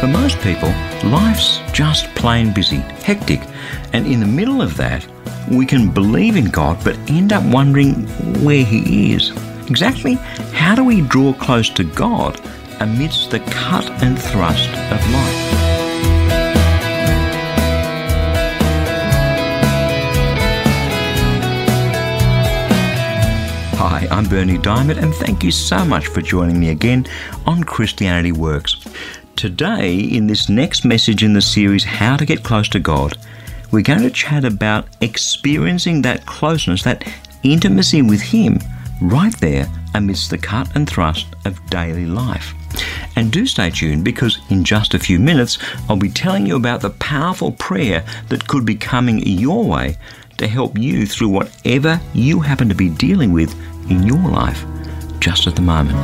For most people, life's just plain busy, hectic, and in the middle of that, we can believe in God but end up wondering where He is. Exactly how do we draw close to God amidst the cut and thrust of life? I'm Bernie Diamond, and thank you so much for joining me again on Christianity Works. Today, in this next message in the series, How to Get Close to God, we're going to chat about experiencing that closeness, that intimacy with Him right there amidst the cut and thrust of daily life. And do stay tuned because in just a few minutes I'll be telling you about the powerful prayer that could be coming your way to help you through whatever you happen to be dealing with in your life just at the moment.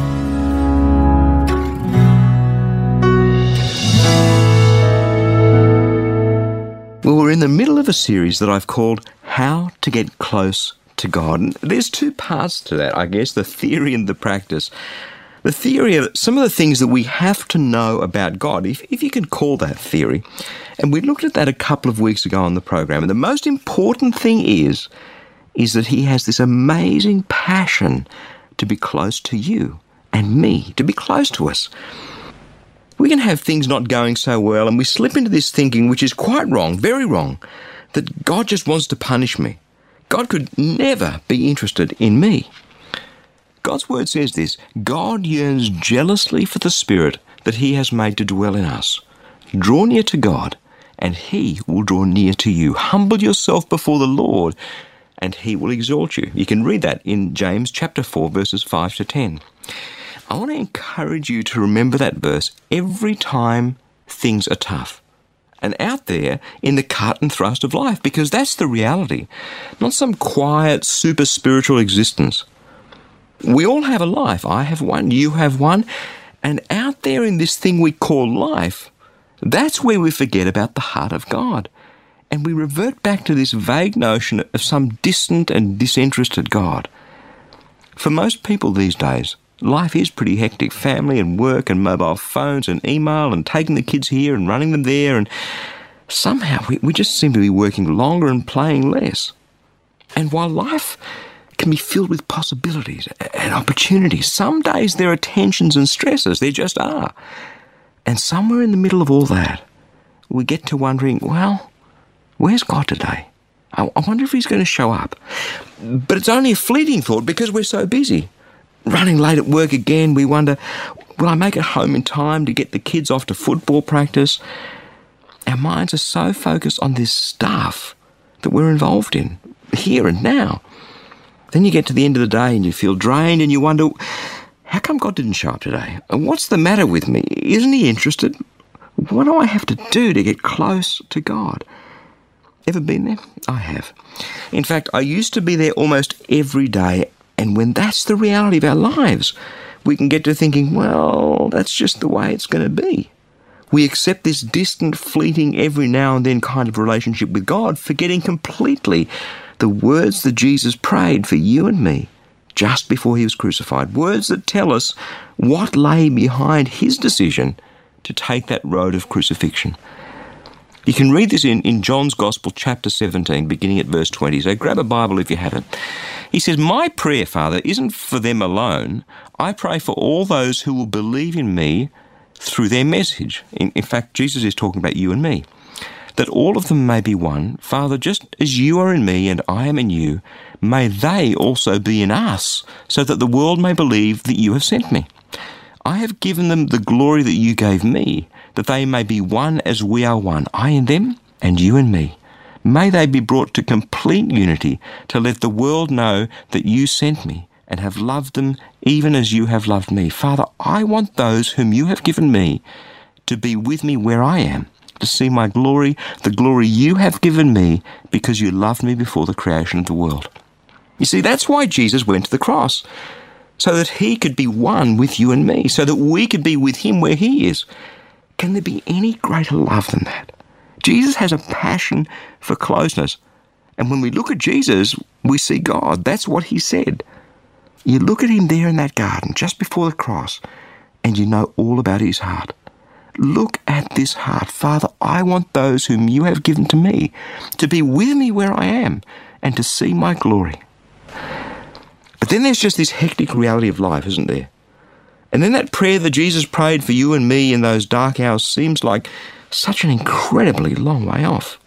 Well, we're in the middle of a series that I've called How to Get Close to God. And there's two parts to that, I guess the theory and the practice. The theory of some of the things that we have to know about God, if, if you can call that theory. And we looked at that a couple of weeks ago on the program. And the most important thing is, is that He has this amazing passion to be close to you and me, to be close to us we can have things not going so well and we slip into this thinking, which is quite wrong, very wrong, that God just wants to punish me. God could never be interested in me. God's word says this God yearns jealously for the Spirit that He has made to dwell in us. Draw near to God, and He will draw near to you. Humble yourself before the Lord, and He will exalt you. You can read that in James chapter 4, verses 5 to 10. I want to encourage you to remember that verse every time things are tough and out there in the cut and thrust of life because that's the reality, not some quiet, super spiritual existence. We all have a life. I have one, you have one. And out there in this thing we call life, that's where we forget about the heart of God. And we revert back to this vague notion of some distant and disinterested God. For most people these days, life is pretty hectic. Family and work and mobile phones and email and taking the kids here and running them there and somehow we, we just seem to be working longer and playing less. And while life can be filled with possibilities and opportunities some days there are tensions and stresses. There just are. And somewhere in the middle of all that we get to wondering well where's god today I wonder if he's going to show up. But it's only a fleeting thought because we're so busy running late at work again, we wonder, will I make it home in time to get the kids off to football practice? Our minds are so focused on this stuff that we're involved in, here and now. Then you get to the end of the day and you feel drained and you wonder, how come God didn't show up today? What's the matter with me? Isn't He interested? What do I have to do to get close to God? Ever been there? I have. In fact, I used to be there almost every day and when that's the reality of our lives, we can get to thinking, well, that's just the way it's going to be. We accept this distant, fleeting, every now and then kind of relationship with God, forgetting completely the words that Jesus prayed for you and me just before he was crucified. Words that tell us what lay behind his decision to take that road of crucifixion. You can read this in, in John's Gospel, chapter 17, beginning at verse 20. So grab a Bible if you have it. He says, My prayer, Father, isn't for them alone. I pray for all those who will believe in me through their message. In, in fact, Jesus is talking about you and me. That all of them may be one. Father, just as you are in me and I am in you, may they also be in us, so that the world may believe that you have sent me. I have given them the glory that you gave me, that they may be one as we are one, I in them and you and me. May they be brought to complete unity to let the world know that you sent me and have loved them even as you have loved me. Father, I want those whom you have given me to be with me where I am, to see my glory, the glory you have given me because you loved me before the creation of the world. You see, that's why Jesus went to the cross, so that he could be one with you and me, so that we could be with him where he is. Can there be any greater love than that? Jesus has a passion for closeness. And when we look at Jesus, we see God. That's what he said. You look at him there in that garden just before the cross, and you know all about his heart. Look at this heart. Father, I want those whom you have given to me to be with me where I am and to see my glory. But then there's just this hectic reality of life, isn't there? And then that prayer that Jesus prayed for you and me in those dark hours seems like such an incredibly long way off.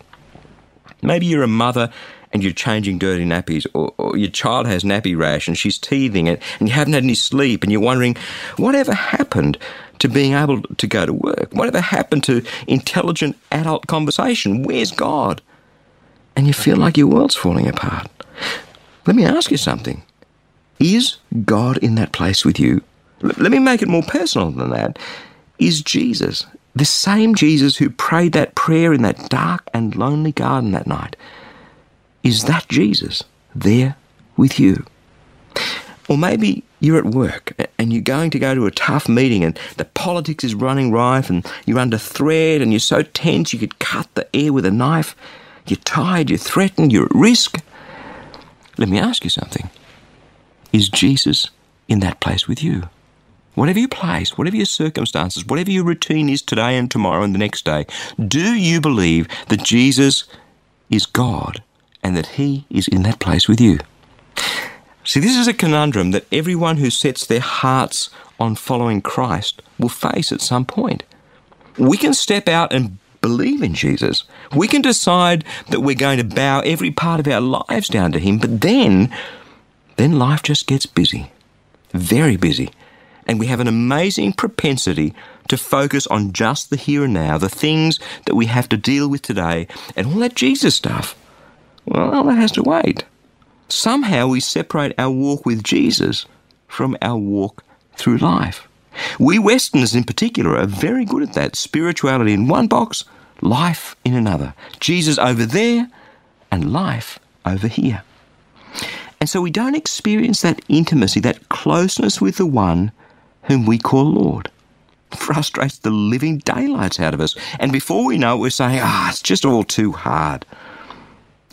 Maybe you're a mother and you're changing dirty nappies, or, or, your child has nappy rash and she's teething and you haven't had any sleep, and you're wondering, whatever happened to being able to go to work? Whatever happened to intelligent adult conversation? Where's God? And you feel like your world's falling apart. Let me ask you something. Is God in that place with you? Let me make it more personal than that. Is Jesus the same Jesus who prayed that prayer in that dark and lonely garden that night, is that Jesus there with you? Or maybe you're at work and you're going to go to a tough meeting and the politics is running rife and you're under threat and you're so tense you could cut the air with a knife. You're tired, you're threatened, you're at risk. Let me ask you something. Is Jesus in that place with you? Whatever your place, whatever your circumstances, whatever your routine is today and tomorrow and the next day, do you believe that Jesus is God and that He is in that place with you? See, this is a conundrum that everyone who sets their hearts on following Christ will face at some point. We can step out and believe in Jesus. We can decide that we're going to bow every part of our lives down to Him, but then, then life just gets busy. Very busy and we have an amazing propensity to focus on just the here and now, the things that we have to deal with today, and all that Jesus stuff. Well, that has to wait. Somehow we separate our walk with Jesus from our walk through life. We Westerners, in particular, are very good at that. Spirituality in one box, life in another. Jesus over there, and life over here. And so we don't experience that intimacy, that closeness with the one whom we call Lord. Frustrates the living daylights out of us. And before we know it, we're saying, ah, oh, it's just all too hard.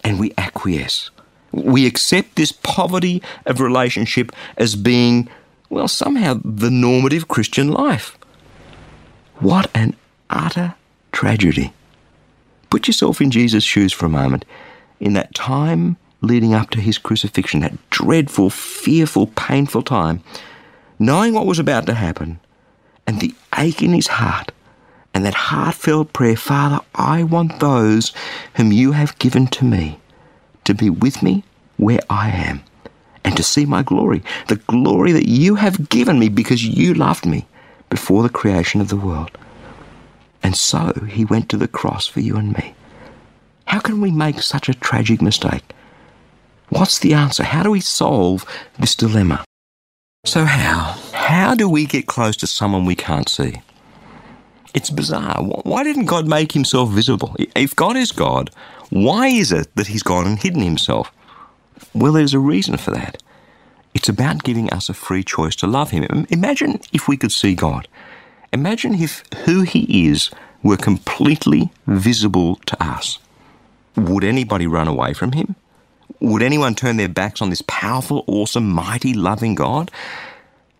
And we acquiesce. We accept this poverty of relationship as being, well, somehow the normative Christian life. What an utter tragedy. Put yourself in Jesus' shoes for a moment. In that time leading up to his crucifixion, that dreadful, fearful, painful time, knowing what was about to happen, and the ache in his heart, and that heartfelt prayer Father, I want those whom you have given to me to be with me where I am, and to see my glory, the glory that you have given me because you loved me before the creation of the world. And so he went to the cross for you and me. How can we make such a tragic mistake? What's the answer? How do we solve this dilemma? So, how? How do we get close to someone we can't see? It's bizarre. Why didn't God make himself visible? If God is God, why is it that he's gone and hidden himself? Well, there's a reason for that. It's about giving us a free choice to love him. Imagine if we could see God. Imagine if who he is were completely visible to us. Would anybody run away from him? Would anyone turn their backs on this powerful, awesome, mighty, loving God?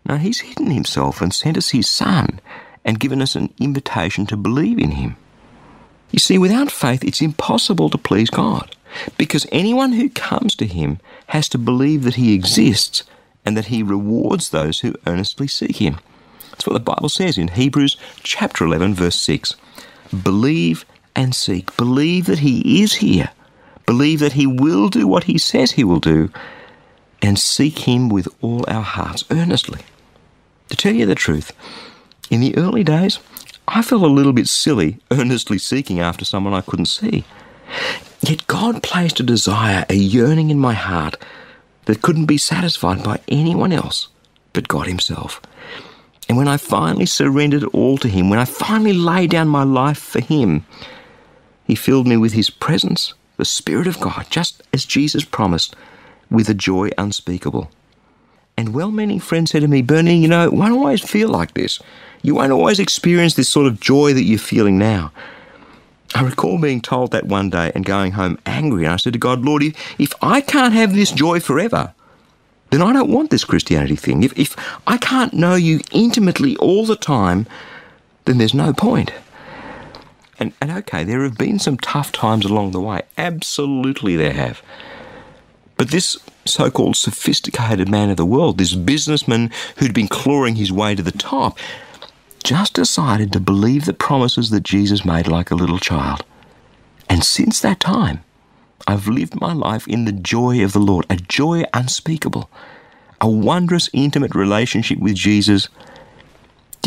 No, He's hidden Himself and sent us His Son and given us an invitation to believe in Him. You see, without faith, it's impossible to please God because anyone who comes to Him has to believe that He exists and that He rewards those who earnestly seek Him. That's what the Bible says in Hebrews chapter 11, verse 6. Believe and seek. Believe that He is here believe that He will do what He says He will do, and seek Him with all our hearts earnestly. To tell you the truth, in the early days, I felt a little bit silly earnestly seeking after someone I couldn't see. Yet God placed a desire, a yearning in my heart that couldn't be satisfied by anyone else but God Himself. And when I finally surrendered all to Him, when I finally laid down my life for Him, He filled me with His presence, the Spirit of God, just as Jesus promised, with a joy unspeakable. And well meaning friends said to me, Bernie, you know, it won't always feel like this. You won't always experience this sort of joy that you're feeling now. I recall being told that one day and going home angry. And I said to God, Lord, if I can't have this joy forever, then I don't want this Christianity thing. If, if I can't know you intimately all the time, then there's no point. And, and okay, there have been some tough times along the way. Absolutely, there have. But this so called sophisticated man of the world, this businessman who'd been clawing his way to the top, just decided to believe the promises that Jesus made like a little child. And since that time, I've lived my life in the joy of the Lord, a joy unspeakable, a wondrous, intimate relationship with Jesus.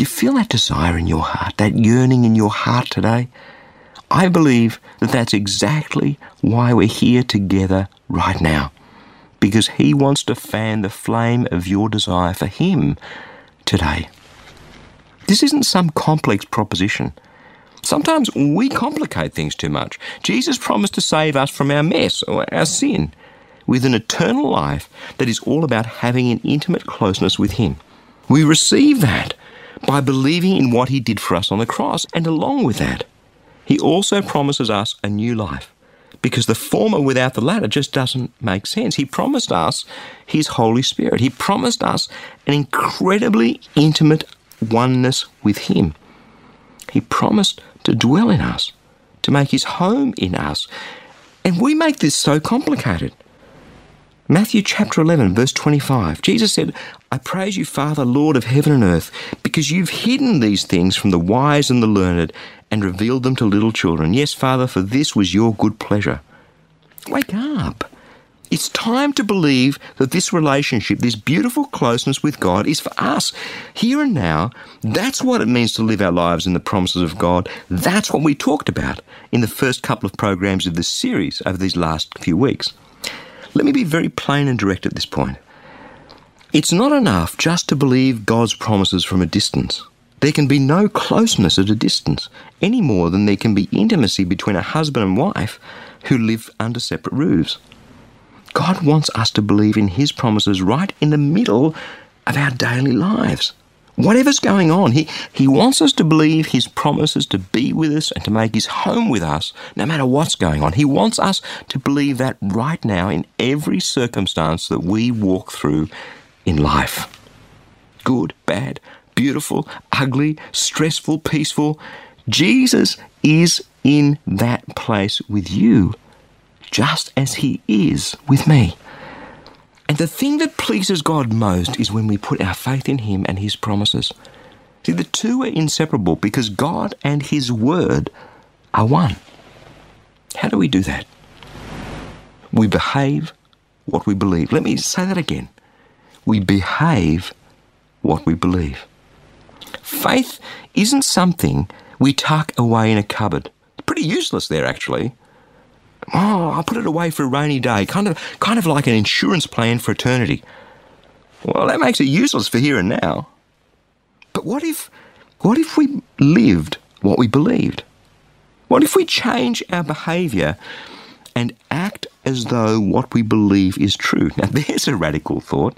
Do you feel that desire in your heart, that yearning in your heart today? I believe that that's exactly why we're here together right now, because He wants to fan the flame of your desire for Him today. This isn't some complex proposition. Sometimes we complicate things too much. Jesus promised to save us from our mess or our sin with an eternal life that is all about having an intimate closeness with Him. We receive that by believing in what He did for us on the cross, and along with that, He also promises us a new life. Because the former without the latter just doesn't make sense. He promised us His Holy Spirit. He promised us an incredibly intimate oneness with Him. He promised to dwell in us, to make His home in us. And we make this so complicated. Matthew chapter 11, verse 25, Jesus said, I praise you, Father, Lord of heaven and earth, because you've hidden these things from the wise and the learned and revealed them to little children. Yes, Father, for this was your good pleasure. Wake up. It's time to believe that this relationship, this beautiful closeness with God, is for us here and now. That's what it means to live our lives in the promises of God. That's what we talked about in the first couple of programs of this series over these last few weeks. Let me be very plain and direct at this point. It's not enough just to believe God's promises from a distance. There can be no closeness at a distance, any more than there can be intimacy between a husband and wife who live under separate roofs. God wants us to believe in His promises right in the middle of our daily lives. Whatever's going on, he, he wants us to believe His promises to be with us and to make His home with us no matter what's going on. He wants us to believe that right now in every circumstance that we walk through in life. Good, bad, beautiful, ugly, stressful, peaceful. Jesus is in that place with you just as He is with me. And the thing that pleases God most is when we put our faith in Him and His promises. See, the two are inseparable because God and His Word are one. How do we do that? We behave what we believe. Let me say that again. We behave what we believe. Faith isn't something we tuck away in a cupboard. Pretty useless there, actually. Oh, I'll put it away for a rainy day, kind of, kind of like an insurance plan for eternity. Well, that makes it useless for here and now. But what if, what if we lived what we believed? What if we change our behaviour and act as though what we believe is true? Now, there's a radical thought.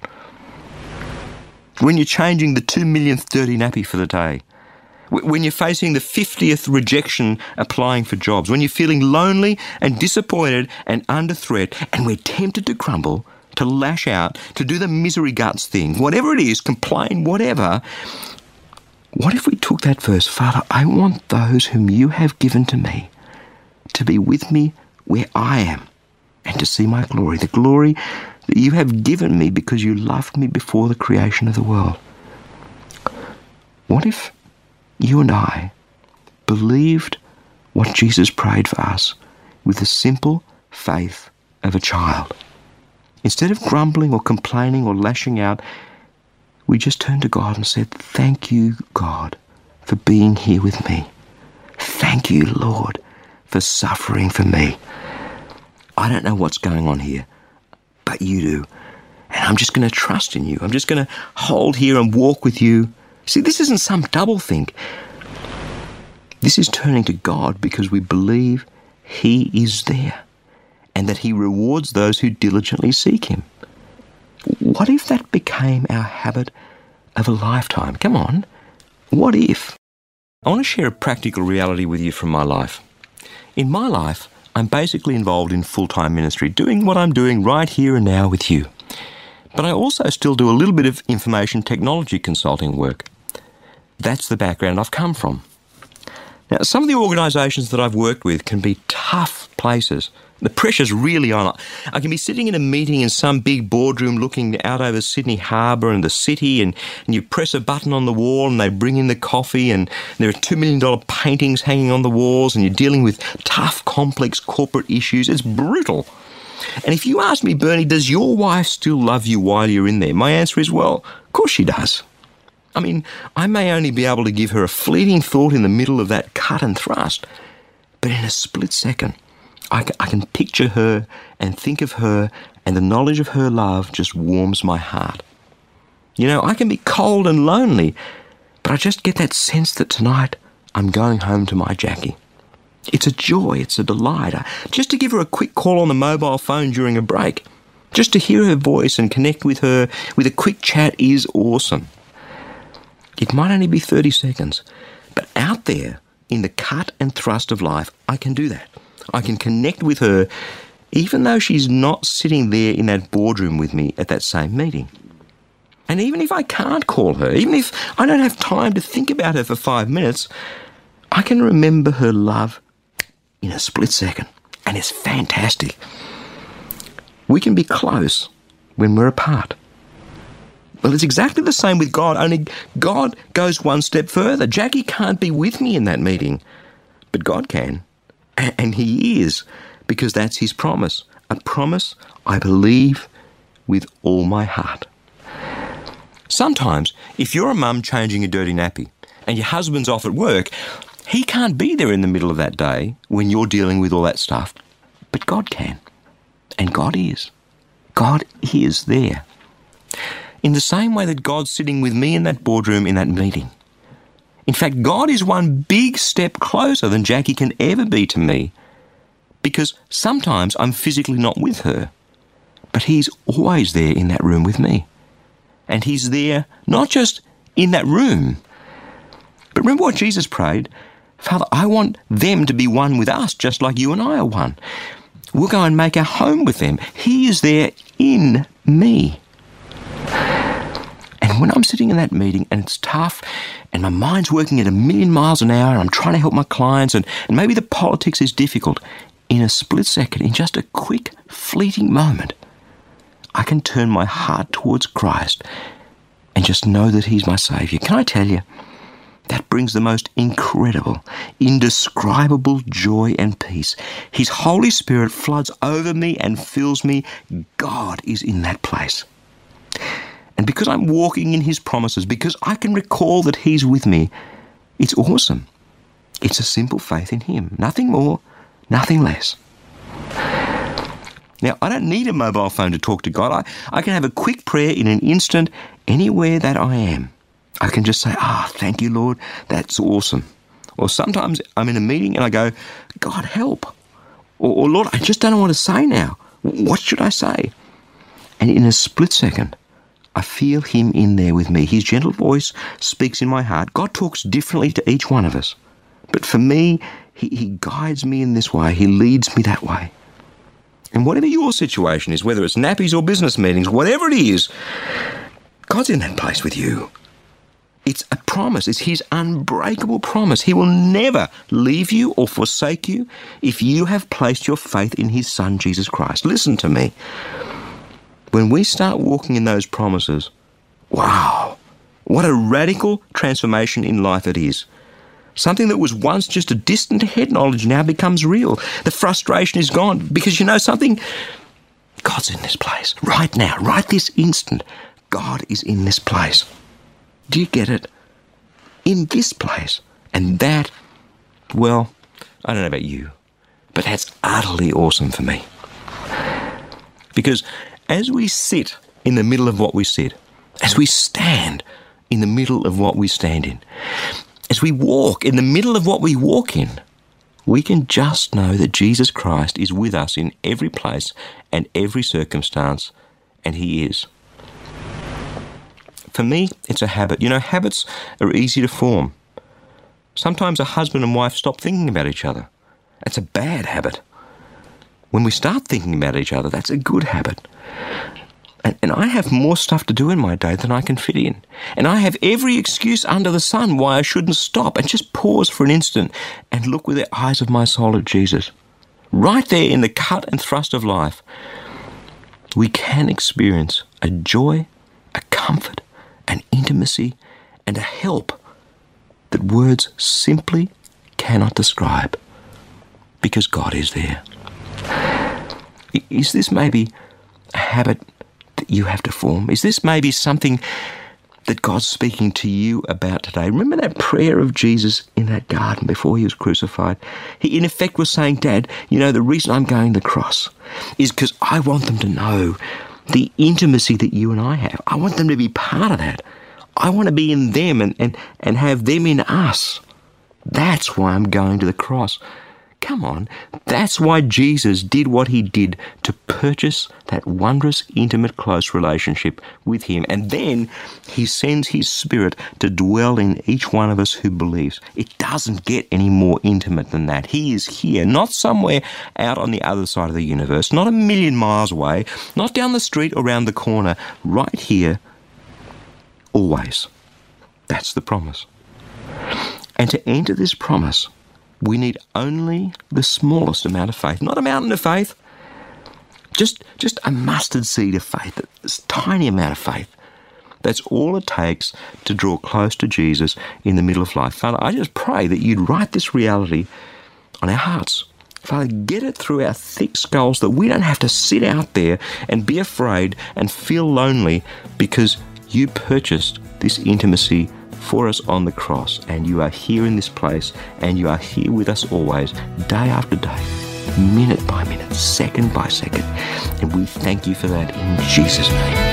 When you're changing the two millionth dirty nappy for the day, when you're facing the 50th rejection applying for jobs, when you're feeling lonely and disappointed and under threat, and we're tempted to crumble, to lash out, to do the misery guts thing, whatever it is, complain, whatever. What if we took that verse, Father, I want those whom you have given to me to be with me where I am and to see my glory, the glory that you have given me because you loved me before the creation of the world. What if you and I believed what Jesus prayed for us with the simple faith of a child. Instead of grumbling or complaining or lashing out, we just turned to God and said, Thank you, God, for being here with me. Thank you, Lord, for suffering for me. I don't know what's going on here, but you do. And I'm just going to trust in you. I'm just going to hold here and walk with you. See, this isn't some double think. This is turning to God because we believe He is there and that He rewards those who diligently seek Him. What if that became our habit of a lifetime? Come on. What if? I want to share a practical reality with you from my life. In my life, I'm basically involved in full time ministry, doing what I'm doing right here and now with you. But I also still do a little bit of information technology consulting work. That's the background I've come from. Now, some of the organisations that I've worked with can be tough places. The pressure's really on. I can be sitting in a meeting in some big boardroom looking out over Sydney Harbour and the city, and, and you press a button on the wall and they bring in the coffee, and there are $2 million paintings hanging on the walls, and you're dealing with tough, complex corporate issues. It's brutal. And if you ask me, Bernie, does your wife still love you while you're in there? My answer is, well, of course she does. I mean, I may only be able to give her a fleeting thought in the middle of that cut and thrust, but in a split second, I can, I can picture her and think of her, and the knowledge of her love just warms my heart. You know, I can be cold and lonely, but I just get that sense that tonight I'm going home to my Jackie. It's a joy, it's a delight. Just to give her a quick call on the mobile phone during a break, just to hear her voice and connect with her with a quick chat is awesome. It might only be 30 seconds, but out there in the cut and thrust of life, I can do that. I can connect with her even though she's not sitting there in that boardroom with me at that same meeting. And even if I can't call her, even if I don't have time to think about her for five minutes, I can remember her love in a split second. And it's fantastic. We can be close when we're apart. Well, it's exactly the same with God, only God goes one step further. Jackie can't be with me in that meeting, but God can. And He is, because that's His promise. A promise I believe with all my heart. Sometimes, if you're a mum changing a dirty nappy and your husband's off at work, he can't be there in the middle of that day when you're dealing with all that stuff. But God can. And God is. God is there in the same way that God's sitting with me in that boardroom in that meeting. In fact, God is one big step closer than Jackie can ever be to me because sometimes I'm physically not with her, but He's always there in that room with me. And He's there not just in that room, but remember what Jesus prayed? Father, I want them to be one with us, just like you and I are one. We'll go and make our home with them. He is there in me. And when I'm sitting in that meeting and it's tough and my mind's working at a million miles an hour and I'm trying to help my clients and, and maybe the politics is difficult, in a split second, in just a quick, fleeting moment, I can turn my heart towards Christ and just know that He's my Saviour. Can I tell you? That brings the most incredible, indescribable joy and peace. His Holy Spirit floods over me and fills me. God is in that place. And because I'm walking in His promises, because I can recall that He's with me, it's awesome. It's a simple faith in Him. Nothing more, nothing less. Now, I don't need a mobile phone to talk to God. I, I can have a quick prayer in an instant anywhere that I am. I can just say, Ah, oh, thank you, Lord. That's awesome. Or sometimes I'm in a meeting and I go, God, help. Or, or Lord, I just don't know what to say now. What should I say? And in a split second, I feel Him in there with me. His gentle voice speaks in my heart. God talks differently to each one of us. But for me, He, he guides me in this way, He leads me that way. And whatever your situation is, whether it's nappies or business meetings, whatever it is, God's in that place with you. It's a promise. It's His unbreakable promise. He will never leave you or forsake you if you have placed your faith in His Son, Jesus Christ. Listen to me. When we start walking in those promises, wow, what a radical transformation in life it is. Something that was once just a distant head knowledge now becomes real. The frustration is gone because you know something? God's in this place right now, right this instant. God is in this place. Do you get it? In this place. And that, well, I don't know about you, but that's utterly awesome for me. Because as we sit in the middle of what we sit, as we stand in the middle of what we stand in, as we walk in the middle of what we walk in, we can just know that Jesus Christ is with us in every place and every circumstance, and He is. For me, it's a habit. You know, habits are easy to form. Sometimes a husband and wife stop thinking about each other. That's a bad habit. When we start thinking about each other, that's a good habit. And, and, I have more stuff to do in my day than I can fit in. And I have every excuse under the sun why I shouldn't stop and just pause for an instant and look with the eyes of my soul at Jesus. Right there in the cut and thrust of life, we can experience a joy, a comfort, an intimacy, and a help that words simply cannot describe because God is there. Is this maybe a habit that you have to form? Is this maybe something that God's speaking to you about today? Remember that prayer of Jesus in that garden before he was crucified? He, in effect, was saying, Dad, you know, the reason I'm going to the cross is because I want them to know the intimacy that you and I have. I want them to be part of that. I want to be in them and, and, and have them in us. That's why I'm going to the cross. Come on, that's why Jesus did what he did to purchase that wondrous, intimate, close relationship with him. And then he sends his spirit to dwell in each one of us who believes. It doesn't get any more intimate than that. He is here, not somewhere out on the other side of the universe, not a million miles away, not down the street around the corner, right here, always. That's the promise. And to enter this promise, we need only the smallest amount of faith, not a mountain of faith, just, just a mustard seed of faith, a tiny amount of faith. That's all it takes to draw close to Jesus in the middle of life. Father, I just pray that you'd write this reality on our hearts. Father, get it through our thick skulls that we don't have to sit out there and be afraid and feel lonely because you purchased this intimacy for us on the cross, and you are here in this place, and you are here with us always, day after day, minute by minute, second by second. And we thank you for that in Jesus' name.